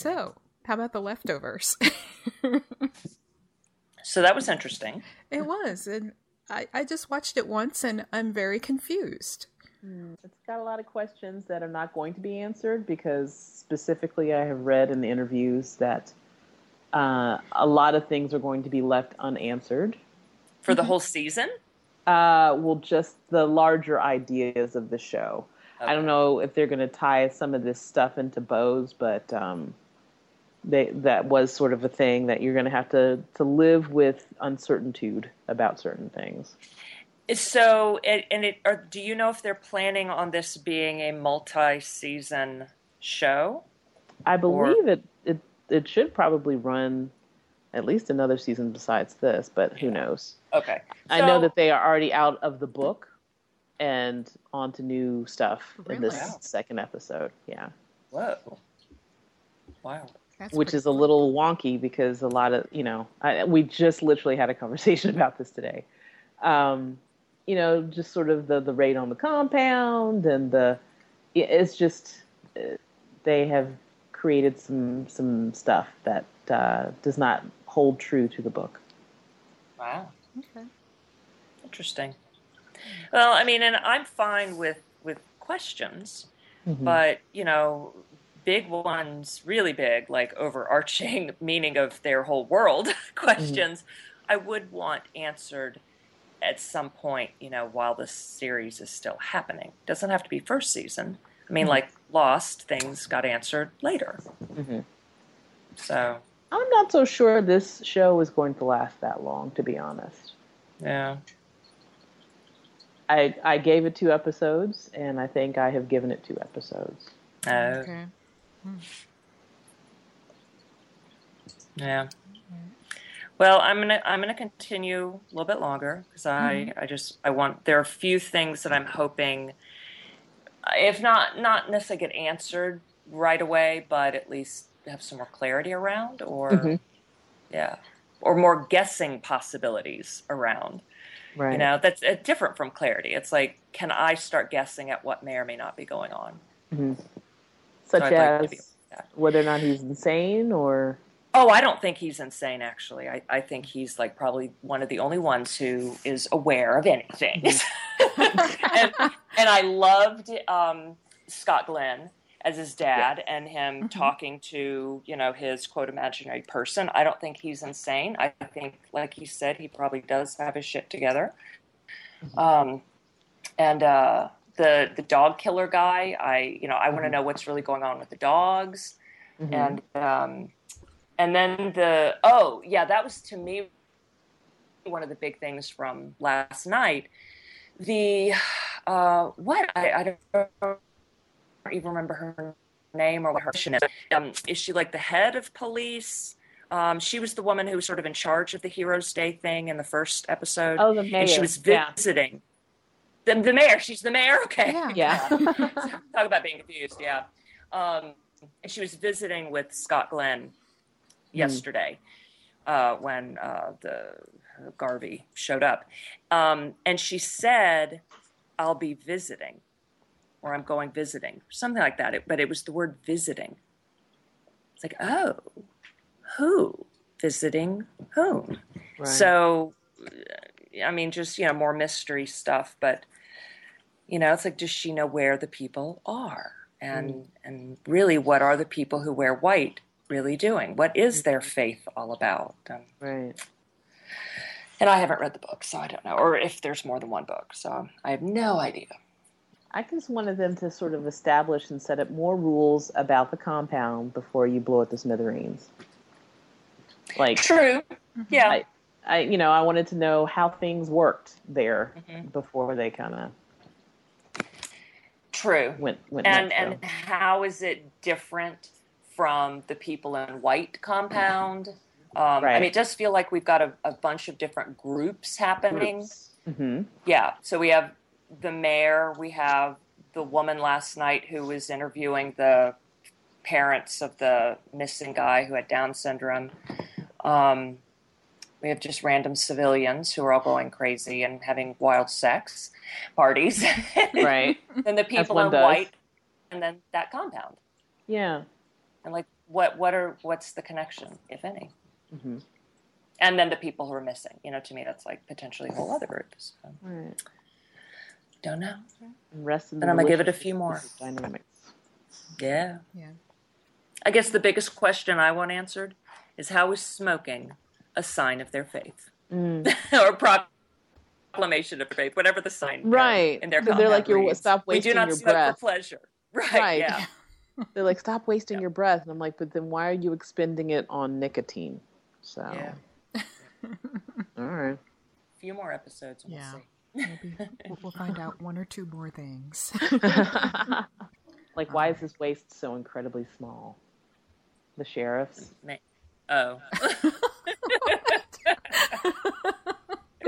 So, how about the leftovers? so that was interesting. It was, and I, I just watched it once, and I'm very confused. Hmm, it's got a lot of questions that are not going to be answered because specifically, I have read in the interviews that uh, a lot of things are going to be left unanswered for the mm-hmm. whole season. Uh, well, just the larger ideas of the show. Okay. I don't know if they're going to tie some of this stuff into bows, but um, they that was sort of a thing that you're going to have to to live with uncertainty about certain things. So, and it, or do you know if they're planning on this being a multi-season show? I believe or? it, it it should probably run at least another season besides this, but who knows? Okay. So, I know that they are already out of the book and on to new stuff really? in this wow. second episode. Yeah. Whoa. Wow. That's which is a little wonky because a lot of you know I, we just literally had a conversation about this today. Um, you know, just sort of the the raid on the compound and the it's just uh, they have created some some stuff that uh, does not hold true to the book. Wow. Okay. Interesting. Well, I mean, and I'm fine with with questions, mm-hmm. but you know, big ones, really big, like overarching meaning of their whole world questions, mm-hmm. I would want answered at some point, you know, while the series is still happening. Doesn't have to be first season. I mean, mm-hmm. like Lost, things got answered later. Mm-hmm. So I'm not so sure this show is going to last that long, to be honest. Yeah. I I gave it two episodes, and I think I have given it two episodes. Oh. Okay. Hmm. Yeah. Well, I'm gonna I'm gonna continue a little bit longer because I mm-hmm. I just I want there are a few things that I'm hoping, if not not necessarily get answered right away, but at least have some more clarity around, or mm-hmm. yeah, or more guessing possibilities around. Right. You know, that's uh, different from clarity. It's like, can I start guessing at what may or may not be going on? Mm-hmm such so as like whether or not he's insane or oh i don't think he's insane actually. I, I think he's like probably one of the only ones who is aware of anything. Mm-hmm. and, and i loved um, scott glenn as his dad and him mm-hmm. talking to you know his quote imaginary person. I don't think he's insane. I think like he said he probably does have his shit together. Mm-hmm. um, and uh, the the dog killer guy. I you know I want to mm-hmm. know what's really going on with the dogs, mm-hmm. and um, and then the oh yeah that was to me one of the big things from last night. The uh, what I, I don't even remember her name or what her mission is. Um, is she like the head of police? Um, she was the woman who was sort of in charge of the Heroes Day thing in the first episode. Oh, the mayor. And she was visiting. Yeah. The, the mayor. She's the mayor. Okay. Yeah. yeah. Talk about being confused. Yeah. Um, and she was visiting with Scott Glenn hmm. yesterday mm. uh, when uh, the Garvey showed up, um, and she said, "I'll be visiting." Or I'm going visiting, something like that. It, but it was the word visiting. It's like, oh, who visiting whom? Right. So I mean, just you know, more mystery stuff. But you know, it's like, does she know where the people are? And mm. and really, what are the people who wear white really doing? What is their faith all about? Um, right. And I haven't read the book, so I don't know, or if there's more than one book, so I have no idea. I just wanted them to sort of establish and set up more rules about the compound before you blow it to smithereens. Like true, yeah. I, I, you know, I wanted to know how things worked there mm-hmm. before they kind of True. Went, went and and how is it different from the people in white compound? Um, right. I mean, it does feel like we've got a, a bunch of different groups happening. Groups. Mm-hmm. Yeah. So we have the mayor. We have the woman last night who was interviewing the parents of the missing guy who had Down syndrome. Um, we have just random civilians who are all going crazy and having wild sex parties. right. and the people in does. white, and then that compound. Yeah. And like, what what are what's the connection, if any? Mm-hmm. And then the people who are missing. You know, to me, that's like potentially a whole other group. So, Right. don't know. And rest in the Then I'm gonna give it a few more. dynamics. Yeah. Yeah. I guess the biggest question I want answered is how is smoking a sign of their faith Mm. or proclamation of faith, whatever the sign there Right. in their Because they're like, compound you're reads. stop We do wasting not your smoke breath. for pleasure. Right. Right. Yeah. They're like, stop wasting your breath. And I'm like, but then why are you expending it on nicotine? So, Yeah. all right. A few more episodes and Yeah. we'll see. Maybe we'll, we'll find out one or two more things. like, why is his waist so incredibly small? The sheriff's. Oh.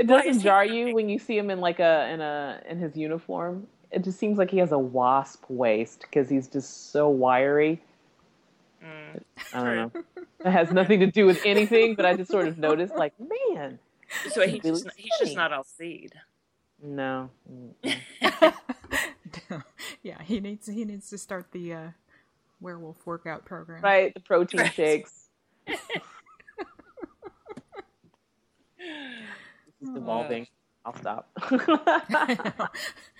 It doesn't jar crying? you when you see him in like a in a in his uniform. It just seems like he has a wasp waist because he's just so wiry. Mm. I don't know. It has nothing to do with anything, but I just sort of noticed, like, man, So He's he's really just, he's just not all seed. no. Yeah, he needs he needs to start the uh, werewolf workout program. Right, the protein Right. shakes. is Oh. evolving. I'll stop.